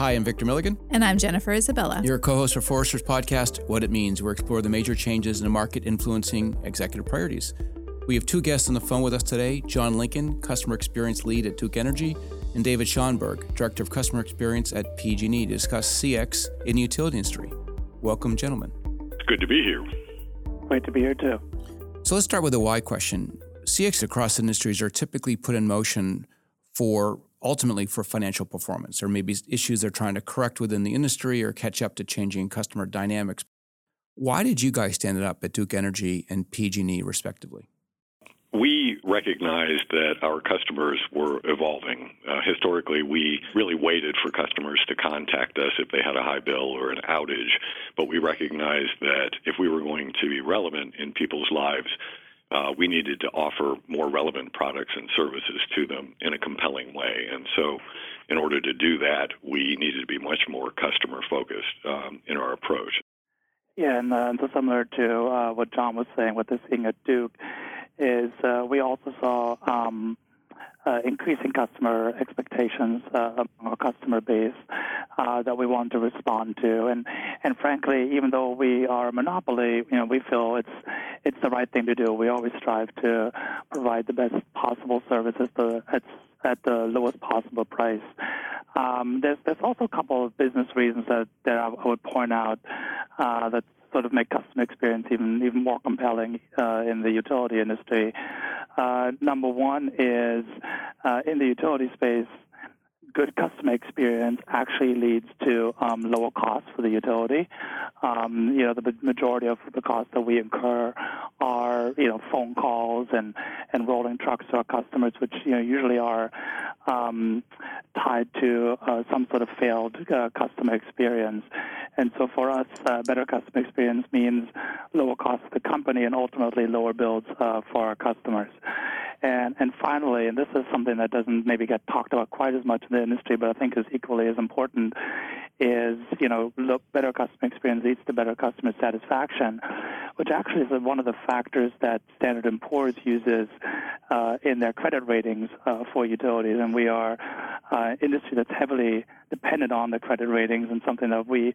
Hi, I'm Victor Milligan. And I'm Jennifer Isabella. You're a co host for Forrester's podcast, What It Means, where we explore the major changes in the market influencing executive priorities. We have two guests on the phone with us today John Lincoln, Customer Experience Lead at Duke Energy, and David Schoenberg, Director of Customer Experience at PG&E, to discuss CX in the utility industry. Welcome, gentlemen. It's good to be here. Great to be here, too. So let's start with the why question. CX across industries are typically put in motion for ultimately for financial performance or maybe issues they're trying to correct within the industry or catch up to changing customer dynamics. Why did you guys stand it up at Duke Energy and PG&E respectively? We recognized that our customers were evolving. Uh, historically, we really waited for customers to contact us if they had a high bill or an outage, but we recognized that if we were going to be relevant in people's lives, uh, we needed to offer more relevant products and services to them in a compelling way. And so, in order to do that, we needed to be much more customer focused um, in our approach. Yeah, and uh, so similar to uh, what John was saying with this seeing at Duke, is uh, we also saw. Um, uh, increasing customer expectations uh, among our customer base uh, that we want to respond to. And and frankly, even though we are a monopoly, you know, we feel it's it's the right thing to do. We always strive to provide the best possible services to, at at the lowest possible price. Um, there's there's also a couple of business reasons that, that I would point out uh, that sort of make customer experience even even more compelling uh, in the utility industry. Uh, number one is uh, in the utility space, good customer experience actually leads to um, lower costs for the utility. Um, you know, the majority of the costs that we incur are, you know, phone calls and, and rolling trucks to our customers, which, you know, usually are um, tied to uh, some sort of failed uh, customer experience. And so for us, uh, better customer experience means lower costs for the company and ultimately lower bills uh, for our customers. And and finally, and this is something that doesn't maybe get talked about quite as much in the industry, but I think is equally as important, is you know look, better customer experience leads to better customer satisfaction, which actually is one of the factors that Standard & Poor's uses uh, in their credit ratings uh, for utilities, and we are uh, industry that's heavily dependent on the credit ratings and something that we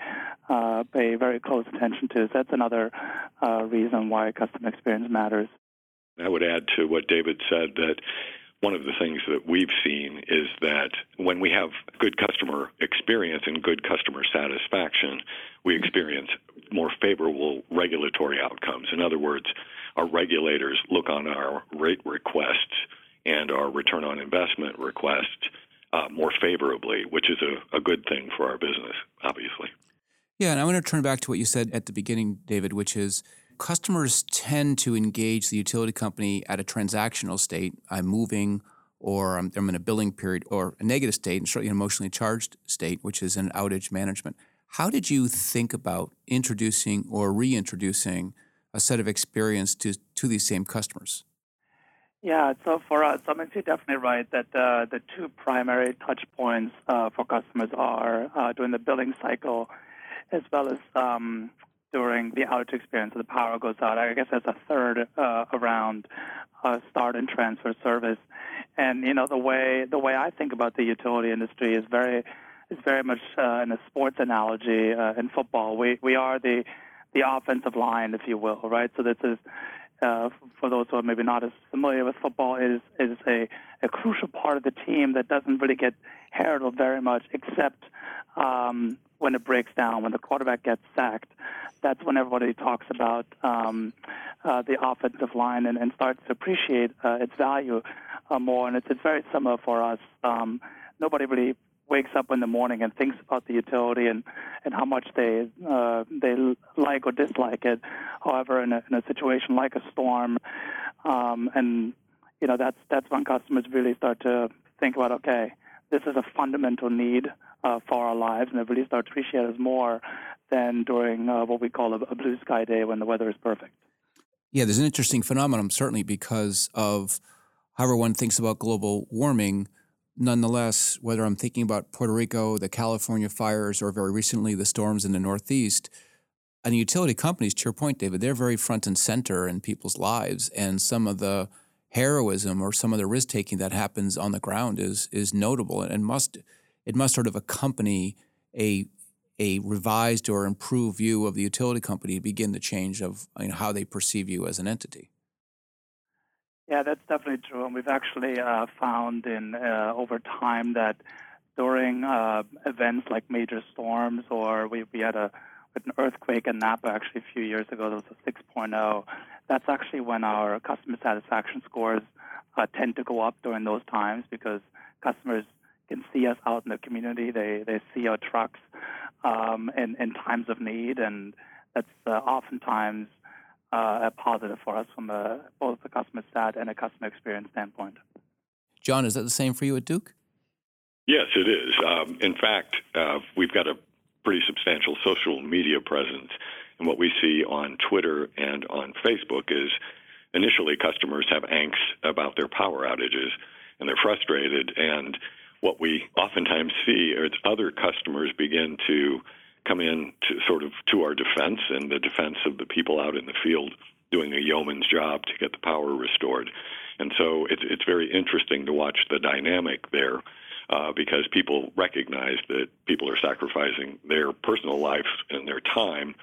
uh, pay very close attention to. So that's another uh, reason why customer experience matters. I would add to what David said that one of the things that we've seen is that when we have good customer experience and good customer satisfaction, we experience more favorable regulatory outcomes. In other words, our regulators look on our rate requests and our return on investment requests uh, more favorably, which is a, a good thing for our business, obviously. Yeah, and I want to turn back to what you said at the beginning, David, which is customers tend to engage the utility company at a transactional state. I'm moving, or I'm, I'm in a billing period, or a negative state, and certainly an emotionally charged state, which is an outage management. How did you think about introducing or reintroducing a set of experience to, to these same customers? Yeah, so for us, I mean, you're definitely right that uh, the two primary touch points uh, for customers are uh, during the billing cycle as well as um, during the outage experience, the power goes out. I guess that's a third uh, around uh, start and transfer service. And you know the way the way I think about the utility industry is very is very much uh, in a sports analogy uh, in football. We we are the the offensive line, if you will, right? So this is uh, for those who are maybe not as familiar with football, is is a, a crucial part of the team that doesn't really get heralded very much, except um, when it breaks down, when the quarterback gets sacked that's when everybody talks about um, uh, the offensive line and, and starts to appreciate uh, its value uh, more. And it's, it's very similar for us. Um, nobody really wakes up in the morning and thinks about the utility and, and how much they uh, they like or dislike it. However, in a, in a situation like a storm, um, and you know that's that's when customers really start to think about okay, this is a fundamental need uh, for our lives, and they really start to appreciate us more than during uh, what we call a, a blue sky day when the weather is perfect. Yeah, there's an interesting phenomenon, certainly because of however one thinks about global warming. Nonetheless, whether I'm thinking about Puerto Rico, the California fires, or very recently the storms in the Northeast, and utility companies, to your point, David, they're very front and center in people's lives. And some of the heroism or some of the risk taking that happens on the ground is is notable and must it must sort of accompany a a revised or improved view of the utility company to begin the change of you know, how they perceive you as an entity. Yeah, that's definitely true. And we've actually uh, found in uh, over time that during uh, events like major storms, or we, we had a an earthquake in Napa actually a few years ago, there was a 6.0. That's actually when our customer satisfaction scores uh, tend to go up during those times because customers can see us out in the community. They they see our trucks um, in in times of need, and that's uh, oftentimes a positive for us from a, both the customer stat and a customer experience standpoint. John, is that the same for you at Duke? Yes, it is. Um, in fact, uh, we've got a pretty substantial social media presence. And what we see on Twitter and on Facebook is initially customers have angst about their power outages and they're frustrated. And what we oftentimes see is other customers begin to come in to sort of to our defense and the defense of the people out in the field doing a yeoman's job to get the power restored. And so it's it's very interesting to watch the dynamic there. Uh, because people recognize that people are sacrificing their personal life and their time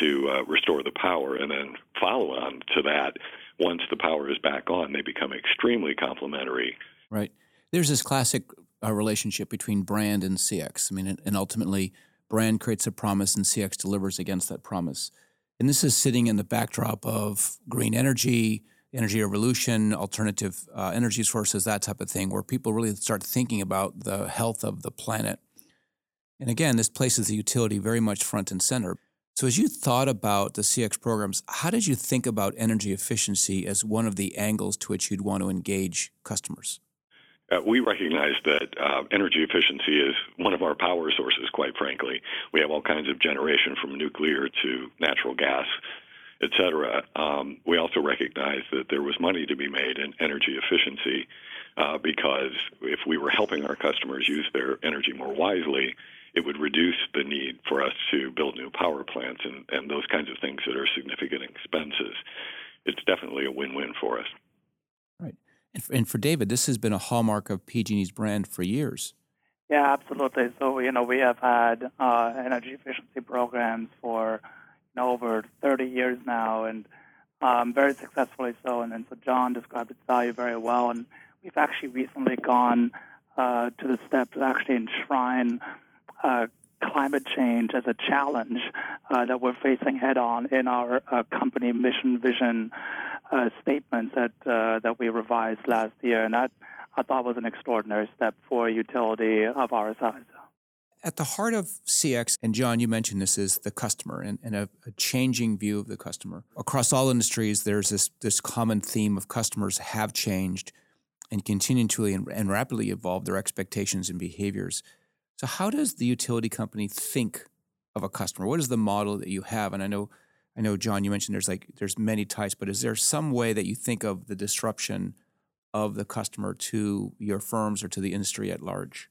to uh, restore the power, and then follow on to that. Once the power is back on, they become extremely complimentary. Right. There's this classic uh, relationship between brand and CX. I mean, and ultimately, brand creates a promise and CX delivers against that promise. And this is sitting in the backdrop of green energy, energy revolution, alternative uh, energy sources, that type of thing, where people really start thinking about the health of the planet. And again, this places the utility very much front and center. So, as you thought about the CX programs, how did you think about energy efficiency as one of the angles to which you'd want to engage customers? Uh, we recognize that uh, energy efficiency is one of our power sources, quite frankly. We have all kinds of generation from nuclear to natural gas, et cetera. Um, we also recognize that there was money to be made in energy efficiency uh, because if we were helping our customers use their energy more wisely, it would reduce the need for us to build new power plants and, and those kinds of things that are significant expenses. It's definitely a win win for us. And for, and for David, this has been a hallmark of PG&E's brand for years. Yeah, absolutely. So you know we have had uh, energy efficiency programs for you know, over 30 years now, and um, very successfully so. And, and so John described its value very well, and we've actually recently gone uh, to the step to actually enshrine uh, climate change as a challenge uh, that we're facing head on in our uh, company mission, vision, uh, statements that uh, that we revised last year, and that I thought was an extraordinary step for a utility of our size. At the heart of CX, and John, you mentioned this is the customer and, and a, a, changing view of the customer. Across all industries, there's this, this common theme of customers have changed and continue to and, and rapidly evolve their expectations and behaviors. So, how does the utility company think of a customer? What is the model that you have? And I know I know, John, you mentioned there's like there's many types, but is there some way that you think of the disruption of the customer to your firms or to the industry at large?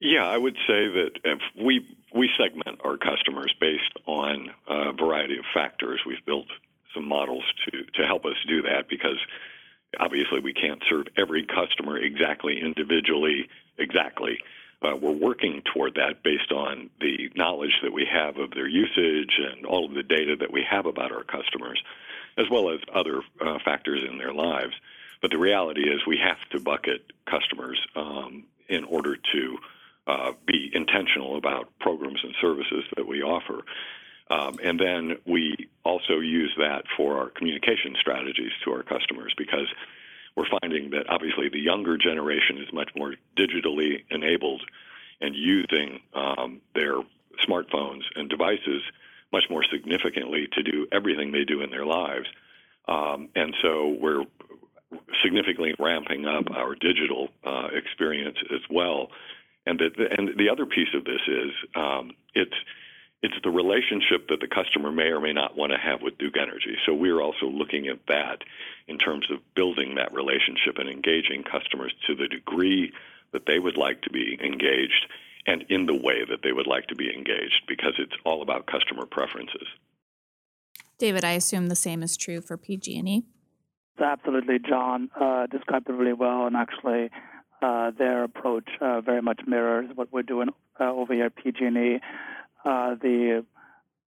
Yeah, I would say that if we we segment our customers based on a variety of factors. We've built some models to to help us do that because obviously we can't serve every customer exactly individually exactly. Uh, we're working toward that based on the knowledge that we have of their usage and all of the data that we have about our customers, as well as other uh, factors in their lives. But the reality is, we have to bucket customers um, in order to uh, be intentional about programs and services that we offer. Um, and then we also use that for our communication strategies to our customers because we're finding that obviously the younger generation is much more digitally enabled and using um, their smartphones and devices much more significantly to do everything they do in their lives. Um, and so we're significantly ramping up our digital uh, experience as well. And the, and the other piece of this is um, it's it's the relationship that the customer may or may not want to have with Duke Energy. So we're also looking at that in terms of building that relationship and engaging customers to the degree that they would like to be engaged and in the way that they would like to be engaged because it's all about customer preferences. David, I assume the same is true for PG&E. Absolutely, John uh, described it really well, and actually, uh, their approach uh, very much mirrors what we're doing uh, over here at PG&E. Uh, the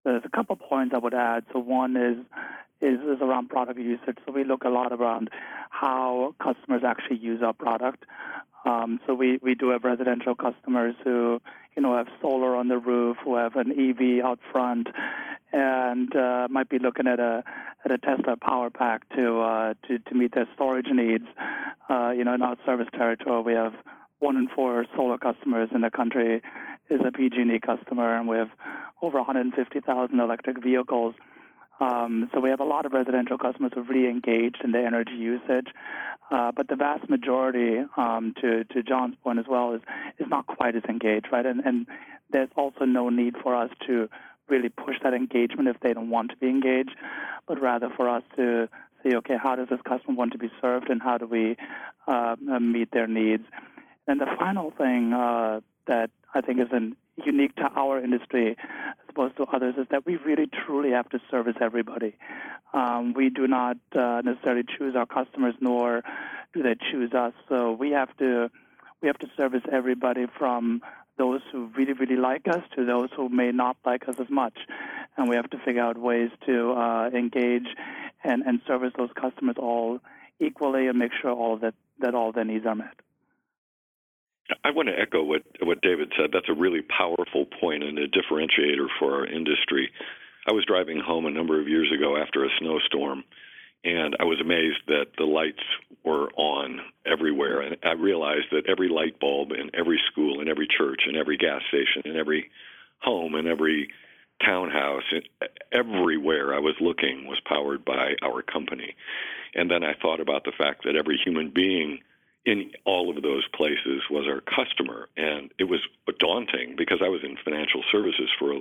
there's a couple points I would add. So one is, is is around product usage. So we look a lot around how customers actually use our product. Um, so we, we do have residential customers who you know have solar on the roof, who have an EV out front, and uh, might be looking at a at a Tesla power pack to uh, to to meet their storage needs. Uh, you know, in our service territory, we have one in four solar customers in the country is a PG&E customer, and we have over 150,000 electric vehicles. Um, so we have a lot of residential customers who are really engaged in their energy usage. Uh, but the vast majority, um, to, to John's point as well, is, is not quite as engaged, right? And, and there's also no need for us to really push that engagement if they don't want to be engaged, but rather for us to say, okay, how does this customer want to be served and how do we uh, meet their needs? And the final thing uh, that I think is an unique to our industry as opposed to others is that we really truly have to service everybody. Um, we do not uh, necessarily choose our customers, nor do they choose us. So we have to we have to service everybody from those who really really like us to those who may not like us as much, and we have to figure out ways to uh, engage and, and service those customers all equally and make sure all that that all their needs are met. I want to echo what what David said. That's a really powerful point and a differentiator for our industry. I was driving home a number of years ago after a snowstorm, and I was amazed that the lights were on everywhere. And I realized that every light bulb in every school, in every church, in every gas station, in every home, in every townhouse, everywhere I was looking was powered by our company. And then I thought about the fact that every human being in all of those places was our customer. And it was daunting because I was in financial services for a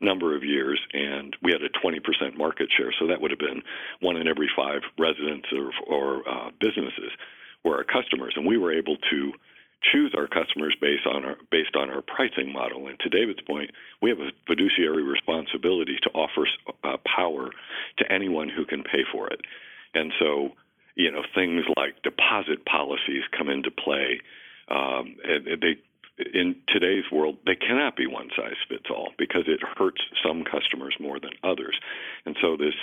number of years and we had a 20% market share. So that would have been one in every five residents or, or uh, businesses were our customers. And we were able to choose our customers based on our based on our pricing model. And to David's point, we have a fiduciary responsibility to offer uh, power to anyone who can pay for it. And so you know things like deposit policies come into play. Um, and they in today's world they cannot be one size fits all because it hurts some customers more than others, and so this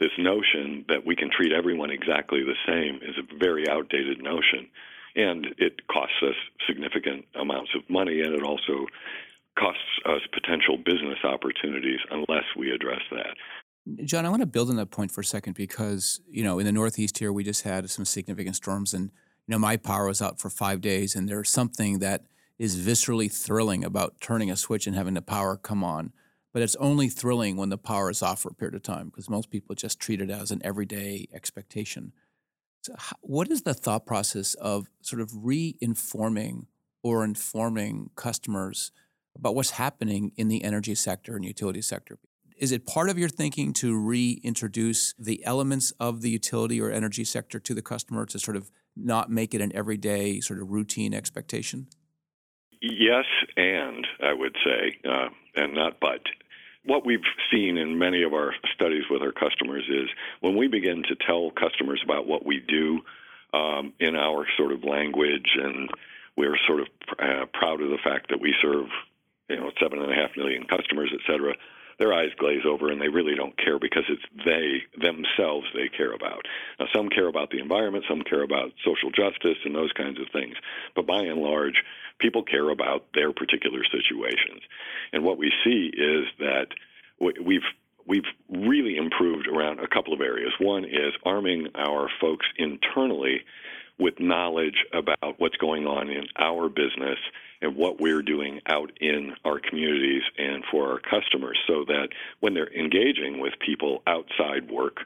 this notion that we can treat everyone exactly the same is a very outdated notion, and it costs us significant amounts of money, and it also costs us potential business opportunities unless we address that. John, I want to build on that point for a second because, you know, in the Northeast here, we just had some significant storms and, you know, my power was out for five days. And there's something that is viscerally thrilling about turning a switch and having the power come on. But it's only thrilling when the power is off for a period of time because most people just treat it as an everyday expectation. So, what is the thought process of sort of re-informing or informing customers about what's happening in the energy sector and utility sector? Is it part of your thinking to reintroduce the elements of the utility or energy sector to the customer to sort of not make it an everyday sort of routine expectation? Yes, and I would say, uh, and not but. What we've seen in many of our studies with our customers is when we begin to tell customers about what we do um, in our sort of language, and we're sort of uh, proud of the fact that we serve, you know, seven and a half million customers, et cetera their eyes glaze over and they really don't care because it's they themselves they care about. Now, some care about the environment, some care about social justice and those kinds of things, but by and large, people care about their particular situations. And what we see is that we've we've really improved around a couple of areas. One is arming our folks internally with knowledge about what's going on in our business and what we're doing out in our communities and for our customers so that when they're engaging with people outside work,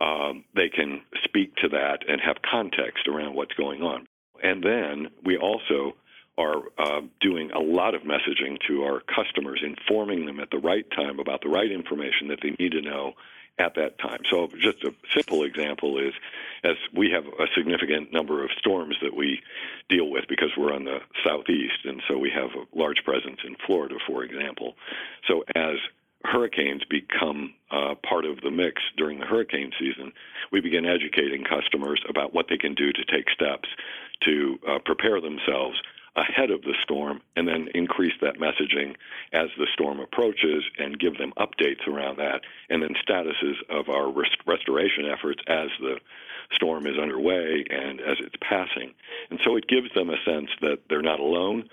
um, they can speak to that and have context around what's going on. And then we also are uh, doing a lot of messaging to our customers, informing them at the right time about the right information that they need to know at that time. So, just a simple example is as we have a significant number of storms that we deal with because we're on the southeast, and so we have a large presence in Florida, for example. So, as hurricanes become uh, part of the mix during the hurricane season, we begin educating customers about what they can do to take steps to uh, prepare themselves ahead of the storm and then increase that messaging as the storm approaches and give them updates around that and then statuses of our rest- restoration efforts as the storm is underway and as it's passing. And so it gives them a sense that they're not alone,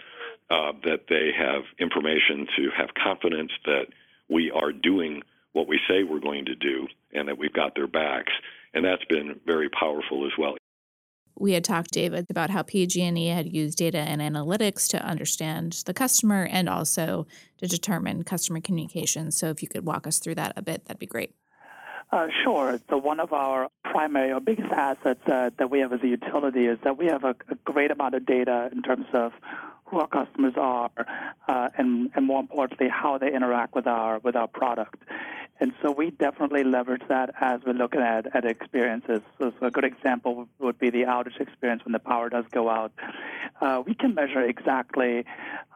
uh, that they have information to have confidence that we are doing what we say we're going to do and that we've got their backs. And that's been very powerful as well we had talked, David, about how PG&E had used data and analytics to understand the customer and also to determine customer communications. So if you could walk us through that a bit, that'd be great. Uh, sure. So one of our primary or biggest assets uh, that we have as a utility is that we have a, a, great amount of data in terms of who our customers are, uh, and, and more importantly, how they interact with our with our product. And so we definitely leverage that as we're looking at, at experiences. So, so a good example would be the outage experience when the power does go out. Uh, we can measure exactly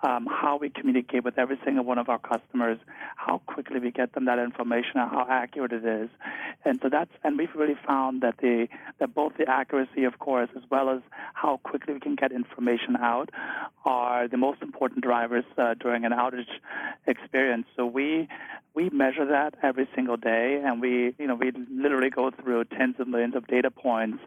um, how we communicate with every single one of our customers, how quickly we get them that information, and how accurate it is. And so that's and we've really found that the that both the accuracy, of course, as well as how quickly we can get information out, are the most important drivers uh, during an outage experience. So we we measure that every single day, and we, you know, we literally go through tens of millions of data points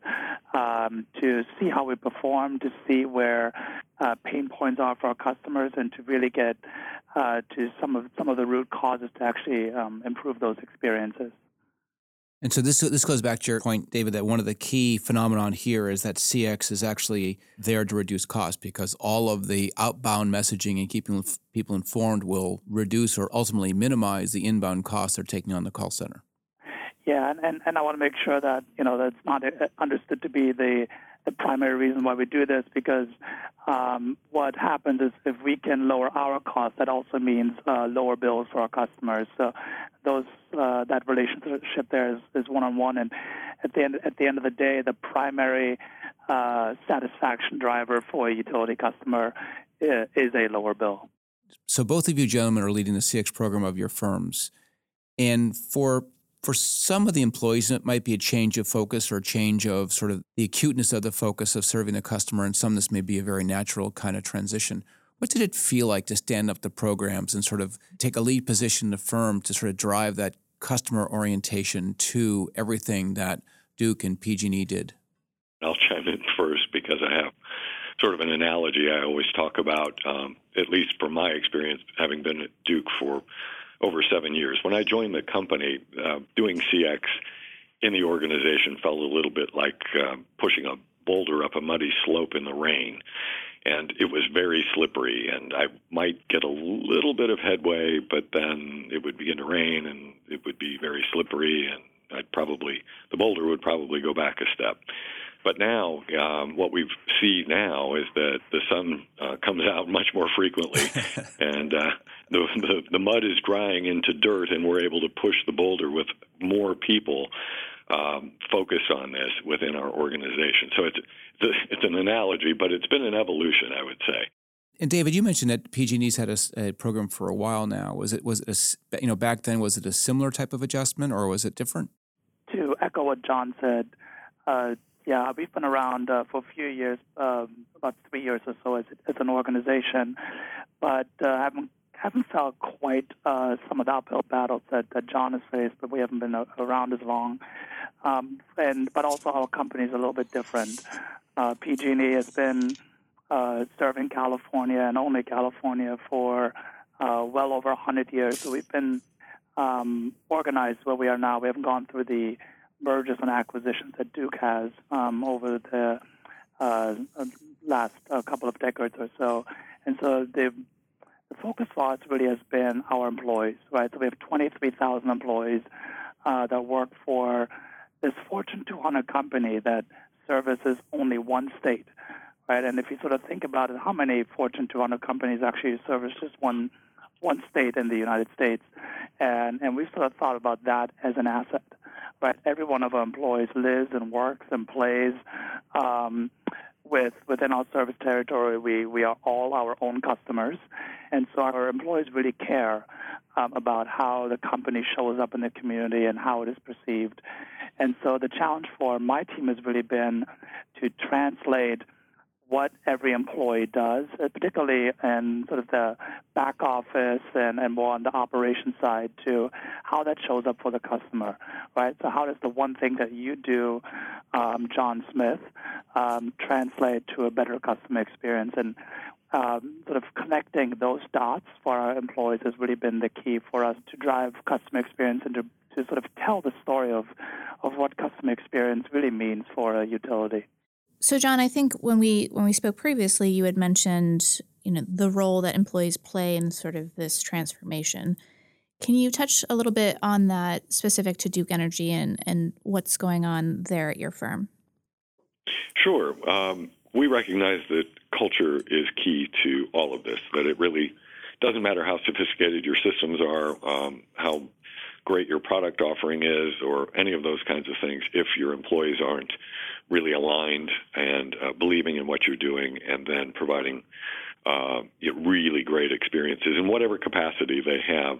um, to see how we perform, to see where uh, pain points are for our customers, and to really get uh, to some of some of the root causes to actually um, improve those experiences. And so this this goes back to your point, David, that one of the key phenomenon here is that CX is actually there to reduce cost because all of the outbound messaging and keeping people informed will reduce or ultimately minimize the inbound costs they're taking on the call center. Yeah, and, and, and I want to make sure that you know that's not uh, understood to be the the primary reason why we do this because um, what happens is if we can lower our costs, that also means uh, lower bills for our customers. So those uh, that relationship there is, is one-on-one, and at the end at the end of the day, the primary uh, satisfaction driver for a utility customer uh, is a lower bill. So both of you gentlemen are leading the CX program of your firms, and for for some of the employees, it might be a change of focus or a change of sort of the acuteness of the focus of serving the customer. And some, this may be a very natural kind of transition. What did it feel like to stand up the programs and sort of take a lead position in the firm to sort of drive that customer orientation to everything that Duke and PG&E did? I'll chime in first because I have sort of an analogy I always talk about, um, at least from my experience, having been at Duke for over seven years. When I joined the company, uh, doing CX in the organization felt a little bit like uh, pushing a boulder up a muddy slope in the rain. And it was very slippery, and I might get a little bit of headway, but then it would begin to rain, and it would be very slippery, and I'd probably the boulder would probably go back a step. But now, um, what we see now is that the sun uh, comes out much more frequently, and uh, the, the the mud is drying into dirt, and we're able to push the boulder with more people um, focus on this within our organization. So it's it's an analogy, but it's been an evolution, I would say. And David, you mentioned that PG&E's had a, a, program for a while now. Was it was it a, you know back then was it a similar type of adjustment or was it different? To echo what John said, uh, yeah, we've been around uh, for a few years, um, about three years or so as, as an organization, but uh, haven't haven't felt quite uh, some of the uphill battles that, that John has faced, but we haven't been around as long. Um, and but also our company is a little bit different. Uh, PG&E has been uh, serving California and only California for uh, well over 100 years. So we've been um, organized where we are now. We haven't gone through the mergers and acquisitions that Duke has um, over the uh, last uh, couple of decades or so. And so the, focus for us really has been our employees, right? So we have 23,000 employees uh, that work for this Fortune 200 company that services only one state, right? And if you sort of think about it, how many Fortune 200 companies actually service just one one state in the United States? And and we've sort of thought about that as an asset but every one of our employees lives and works and plays um, with within our service territory. We we are all our own customers, and so our employees really care um, about how the company shows up in the community and how it is perceived. And so the challenge for my team has really been to translate what every employee does, uh, particularly in sort of the back office and, and more on the operation side to how that shows up for the customer, right? So how does the one thing that you do, um, John Smith, um, translate to a better customer experience? And um, sort of connecting those dots for our employees has really been the key for us to drive customer experience and to, to sort of tell the story of, of what customer experience really means for a utility. So, John, I think when we when we spoke previously, you had mentioned you know the role that employees play in sort of this transformation. Can you touch a little bit on that specific to Duke Energy and and what's going on there at your firm? Sure. Um, we recognize that culture is key to all of this. That it really doesn't matter how sophisticated your systems are, um, how great your product offering is, or any of those kinds of things. If your employees aren't really aligned and uh, believing in what you're doing, and then providing uh, really great experiences in whatever capacity they have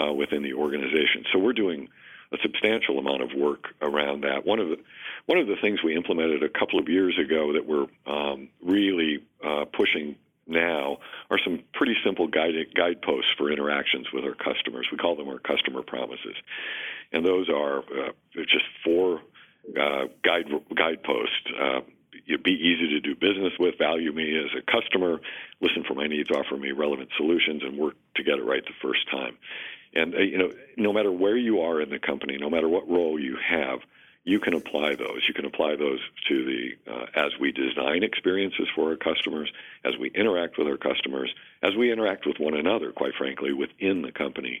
uh, within the organization. So we're doing a substantial amount of work around that. One of the one of the things we implemented a couple of years ago that we're um, really uh, pushing now are some pretty simple guide, guideposts for interactions with our customers. We call them our customer promises, and those are uh, just four uh, guide guidepost. Uh, be easy to do business with, value me as a customer, listen for my needs, offer me relevant solutions, and work to get it right the first time. And uh, you know, no matter where you are in the company, no matter what role you have, you can apply those. You can apply those to the uh, as we design experiences for our customers, as we interact with our customers, as we interact with one another. Quite frankly, within the company,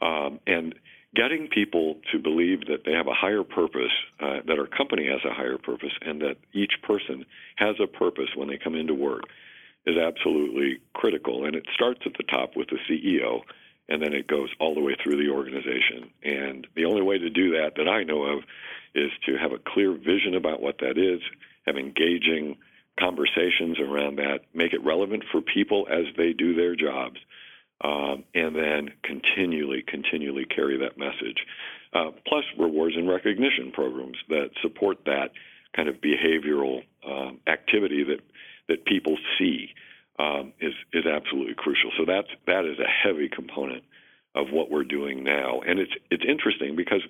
um, and getting people to believe that they have a higher purpose, uh, that our company has a higher purpose, and that each person has a purpose when they come into work is absolutely critical. And it starts at the top with the CEO, and then it goes all the way through the organization. And the only way to do that that I know of is to have a clear vision about what that is, have engaging conversations around that, make it relevant for people as they do their jobs um, and then continually, continually carry that message. Uh, plus, rewards and recognition programs that support that kind of behavioral um, activity that that people see um, is is absolutely crucial. So that's that is a heavy component of what we're doing now, and it's it's interesting because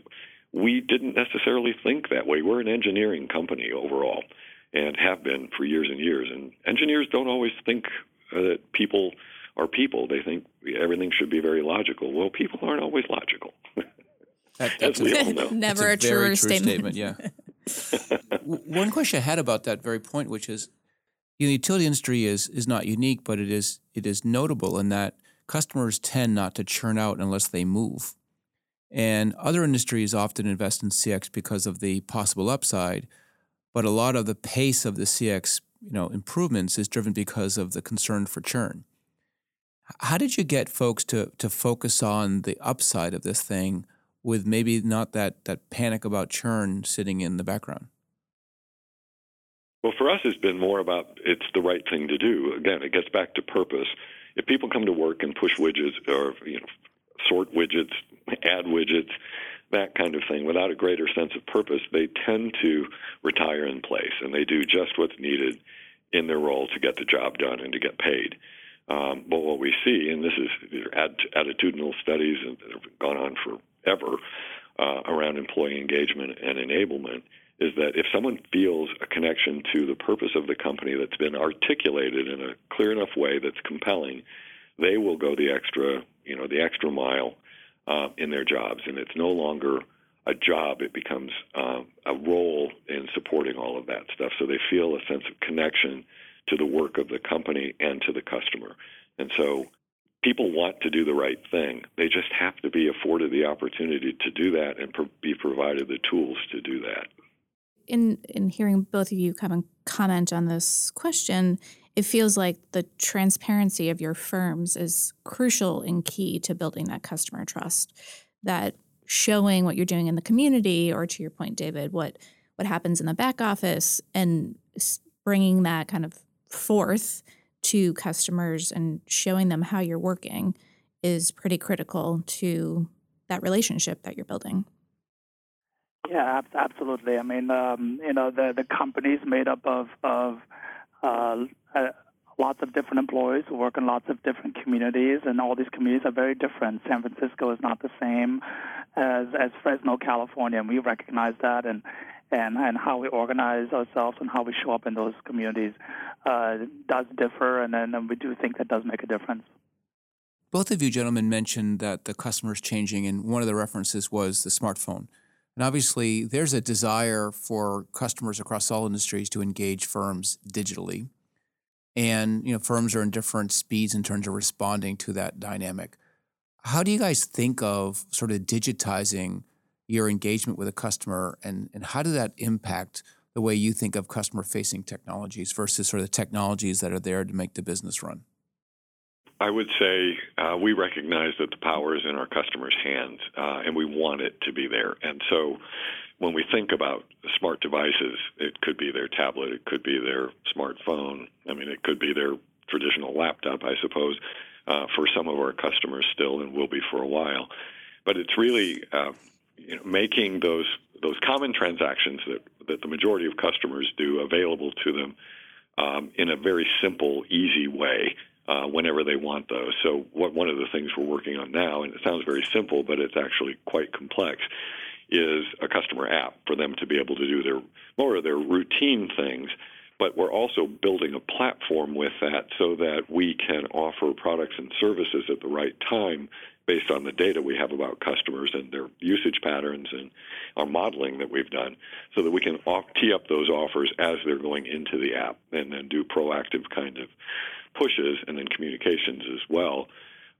we didn't necessarily think that way. We're an engineering company overall, and have been for years and years. And engineers don't always think uh, that people are people. They think everything should be very logical. Well, people aren't always logical. That, that's As we all know. Never a, a true statement. statement. Yeah. One question I had about that very point, which is, you know, the utility industry is is not unique, but it is it is notable in that customers tend not to churn out unless they move. And other industries often invest in CX because of the possible upside, but a lot of the pace of the CX, you know, improvements is driven because of the concern for churn. How did you get folks to to focus on the upside of this thing with maybe not that that panic about churn sitting in the background? Well, for us, it's been more about it's the right thing to do. Again, it gets back to purpose. If people come to work and push widgets or you know sort widgets, add widgets, that kind of thing, without a greater sense of purpose, they tend to retire in place and they do just what's needed in their role to get the job done and to get paid. Um, but what we see, and this is attitudinal studies that have gone on forever uh, around employee engagement and enablement, is that if someone feels a connection to the purpose of the company that's been articulated in a clear enough way that's compelling, they will go the extra, you know, the extra mile uh, in their jobs, and it's no longer a job; it becomes uh, a role in supporting all of that stuff. So they feel a sense of connection to the work of the company and to the customer. And so people want to do the right thing. They just have to be afforded the opportunity to do that and pro- be provided the tools to do that. In in hearing both of you kind of comment on this question, it feels like the transparency of your firms is crucial and key to building that customer trust. That showing what you're doing in the community, or to your point, David, what what happens in the back office, and bringing that kind of forth to customers and showing them how you're working is pretty critical to that relationship that you're building. Yeah, absolutely. I mean, um, you know, the the company's made up of of uh, uh, lots of different employees who work in lots of different communities, and all these communities are very different. San Francisco is not the same as as Fresno, California, and we recognize that, and and and how we organize ourselves and how we show up in those communities uh, does differ, and and we do think that does make a difference. Both of you gentlemen mentioned that the customer is changing, and one of the references was the smartphone. And obviously, there's a desire for customers across all industries to engage firms digitally. And you know, firms are in different speeds in terms of responding to that dynamic. How do you guys think of sort of digitizing your engagement with a customer, and, and how does that impact the way you think of customer facing technologies versus sort of the technologies that are there to make the business run? I would say uh, we recognize that the power is in our customers' hands, uh, and we want it to be there. And so, when we think about smart devices, it could be their tablet, it could be their smartphone. I mean, it could be their traditional laptop, I suppose, uh, for some of our customers still, and will be for a while. But it's really uh, you know, making those those common transactions that that the majority of customers do available to them um, in a very simple, easy way uh, whenever they want those. So what, one of the things we're working on now, and it sounds very simple, but it's actually quite complex, is a customer app for them to be able to do their more of their routine things. But we're also building a platform with that so that we can offer products and services at the right time based on the data we have about customers and their usage patterns and our modeling that we've done so that we can off- tee up those offers as they're going into the app and then do proactive kind of pushes and then communications as well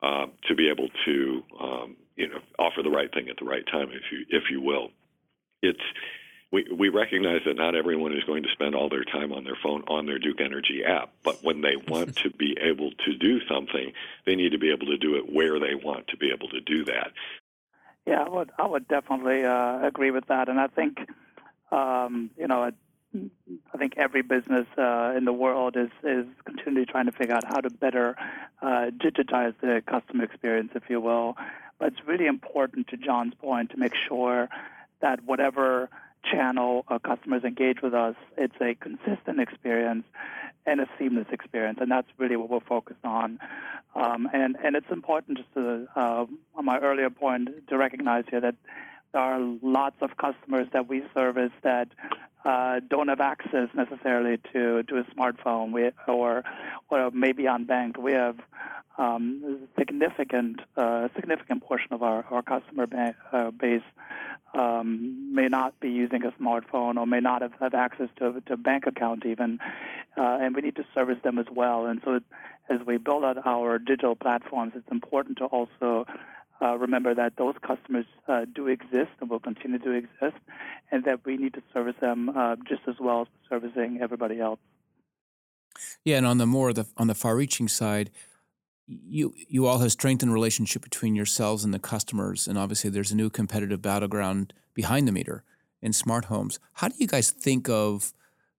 uh, to be able to um, you know offer the right thing at the right time, if you if you will. It's we, we recognize that not everyone is going to spend all their time on their phone on their Duke Energy app, but when they want to be able to do something, they need to be able to do it where they want to be able to do that. Yeah, I would I would definitely uh, agree with that, and I think um, you know I think every business uh, in the world is is continually trying to figure out how to better uh, digitize the customer experience, if you will. But it's really important, to John's point, to make sure that whatever channel uh, customers engage with us, it's a consistent experience and a seamless experience, and that's really what we're focused on. Um, and and it's important, just to uh, on my earlier point, to recognize here that there are lots of customers that we service that uh, don't have access necessarily to, to a smartphone we, or or maybe unbanked. We have um, significant uh, significant portion of our, our customer ba- uh, base um, may not be using a smartphone or may not have, have access to, to bank account even, uh, and we need to service them as well. And so, as we build out our digital platforms, it's important to also uh, remember that those customers uh, do exist and will continue to exist, and that we need to service them uh, just as well as servicing everybody else. Yeah, and on the more the on the far-reaching side, you you all have strengthened relationship between yourselves and the customers, and obviously there's a new competitive battleground behind the meter in smart homes. How do you guys think of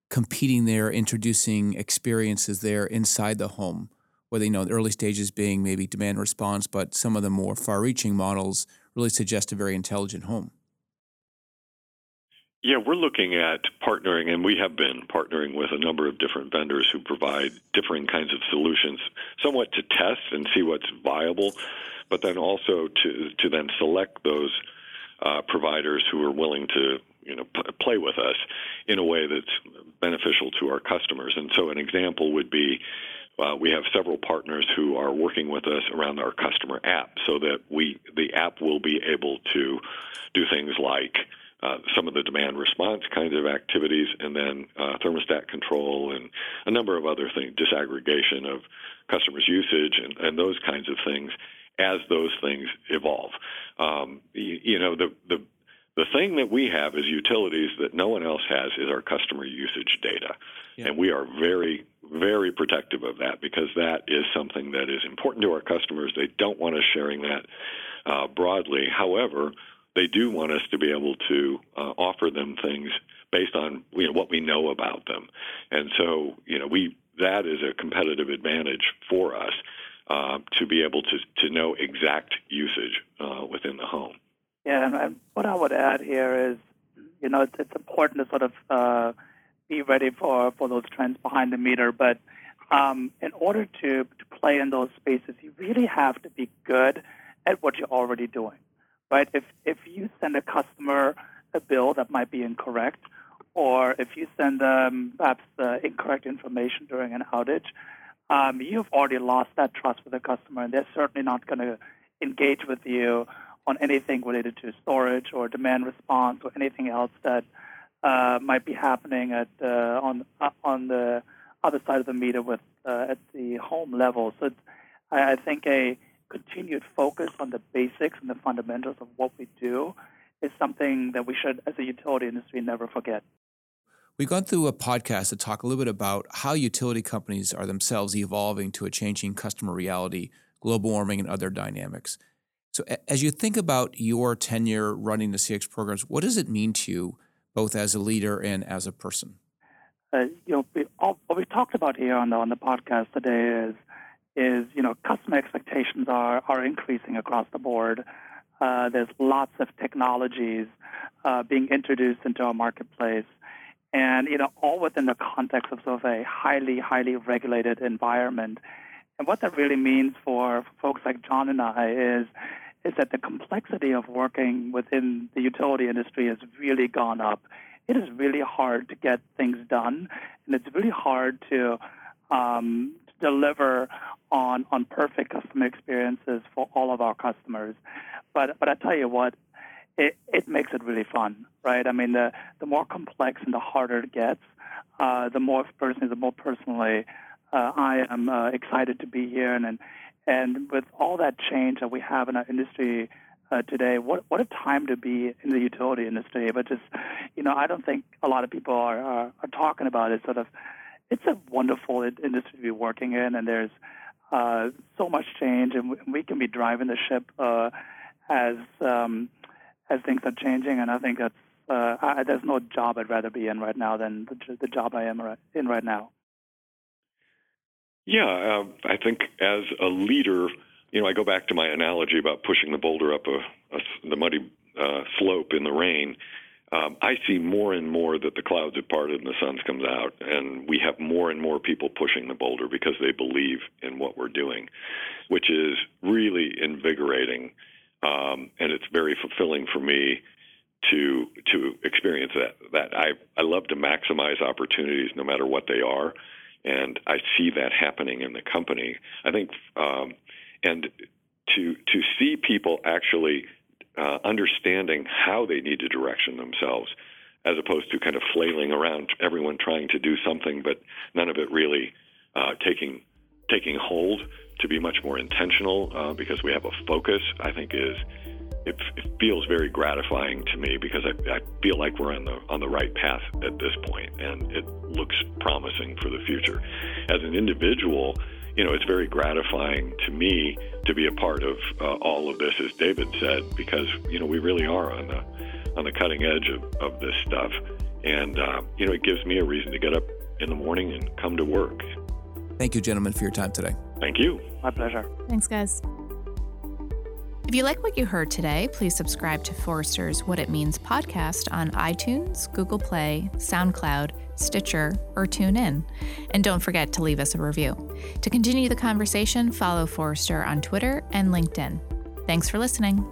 competing there, introducing experiences there inside the home? whether you know the early stages being maybe demand response, but some of the more far-reaching models really suggest a very intelligent home. Yeah, we're looking at partnering, and we have been partnering with a number of different vendors who provide differing kinds of solutions, somewhat to test and see what's viable, but then also to to then select those uh, providers who are willing to you know p- play with us in a way that's beneficial to our customers. And so, an example would be uh, we have several partners who are working with us around our customer app so that we the app will be able to do things like uh, some of the demand response kinds of activities, and then uh, thermostat control and a number of other things, disaggregation of customers' usage and, and those kinds of things as those things evolve. Um, you, you know, the, the the thing that we have as utilities that no one else has is our customer usage data. Yeah. And we are very, very protective of that because that is something that is important to our customers. They don't want us sharing that uh, broadly. However, they do want us to be able to uh, offer them things based on you know, what we know about them. And so, you know, we that is a competitive advantage for us uh, to be able to, to know exact usage uh, within the home. Yeah, and what I would add here is, you know, it's, it's important to sort of uh, be ready for, for those trends behind the meter. But um, in order to, to play in those spaces, you really have to be good at what you're already doing, right? If, if you send a customer a bill that might be incorrect, or if you send them perhaps uh, incorrect information during an outage, um, you've already lost that trust with the customer, and they're certainly not going to engage with you on anything related to storage or demand response or anything else that uh, might be happening at uh, on uh, on the other side of the meter with uh, at the home level. So I, I think a continued focus on the basics and the fundamentals of what we do is something that we should, as a utility industry, never forget. We've gone through a podcast to talk a little bit about how utility companies are themselves evolving to a changing customer reality, global warming, and other dynamics. So, as you think about your tenure running the CX programs, what does it mean to you, both as a leader and as a person? Uh, you know, we, all, what we talked about here on the on the podcast today is is you know customer expectations are are increasing across the board. Uh, there's lots of technologies uh, being introduced into our marketplace. And you know all within the context of sort of a highly highly regulated environment. And what that really means for folks like john and i is is that the complexity of working within the utility industry has really gone up. It is really hard to get things done. And it's really hard to, um, deliver on on perfect customer experiences for all of our customers but but i tell you what it, it makes it really fun, right? I mean, the, the more complex and the harder it gets, uh, the more personally, the more personally uh, I am uh, excited to be here. And, and and with all that change that we have in our industry uh, today, what what a time to be in the utility industry. But just you know, I don't think a lot of people are are, are talking about it. Sort of, it's a wonderful industry to be working in, and there's uh, so much change, and we, can be driving the ship uh, as um, as things are changing, and I think that's uh, I, there's no job I'd rather be in right now than the, the job I am in right now. Yeah, uh, I think as a leader, you know, I go back to my analogy about pushing the boulder up a, a the muddy uh, slope in the rain. Um, I see more and more that the clouds have parted and the sun comes out, and we have more and more people pushing the boulder because they believe in what we're doing, which is really invigorating um, and it's very fulfilling for me to to experience that. That I I love to maximize opportunities no matter what they are, and I see that happening in the company. I think um, and to to see people actually uh, understanding how they need to direction themselves, as opposed to kind of flailing around, everyone trying to do something, but none of it really uh, taking taking hold to be much more intentional uh, because we have a focus, I think is it, it feels very gratifying to me because I, I, feel like we're on the on the right path at this point, and it looks promising for the future. As an individual, you know, it's very gratifying to me to be a part of uh, all of this, as David said, because you know we really are on the on the cutting edge of, of this stuff, and uh, you know it gives me a reason to get up in the morning and come to work. Thank you, gentlemen, for your time today. Thank you. My pleasure. Thanks, guys. If you like what you heard today, please subscribe to Forrester's What It Means podcast on iTunes, Google Play, SoundCloud, Stitcher, or TuneIn. And don't forget to leave us a review. To continue the conversation, follow Forrester on Twitter and LinkedIn. Thanks for listening.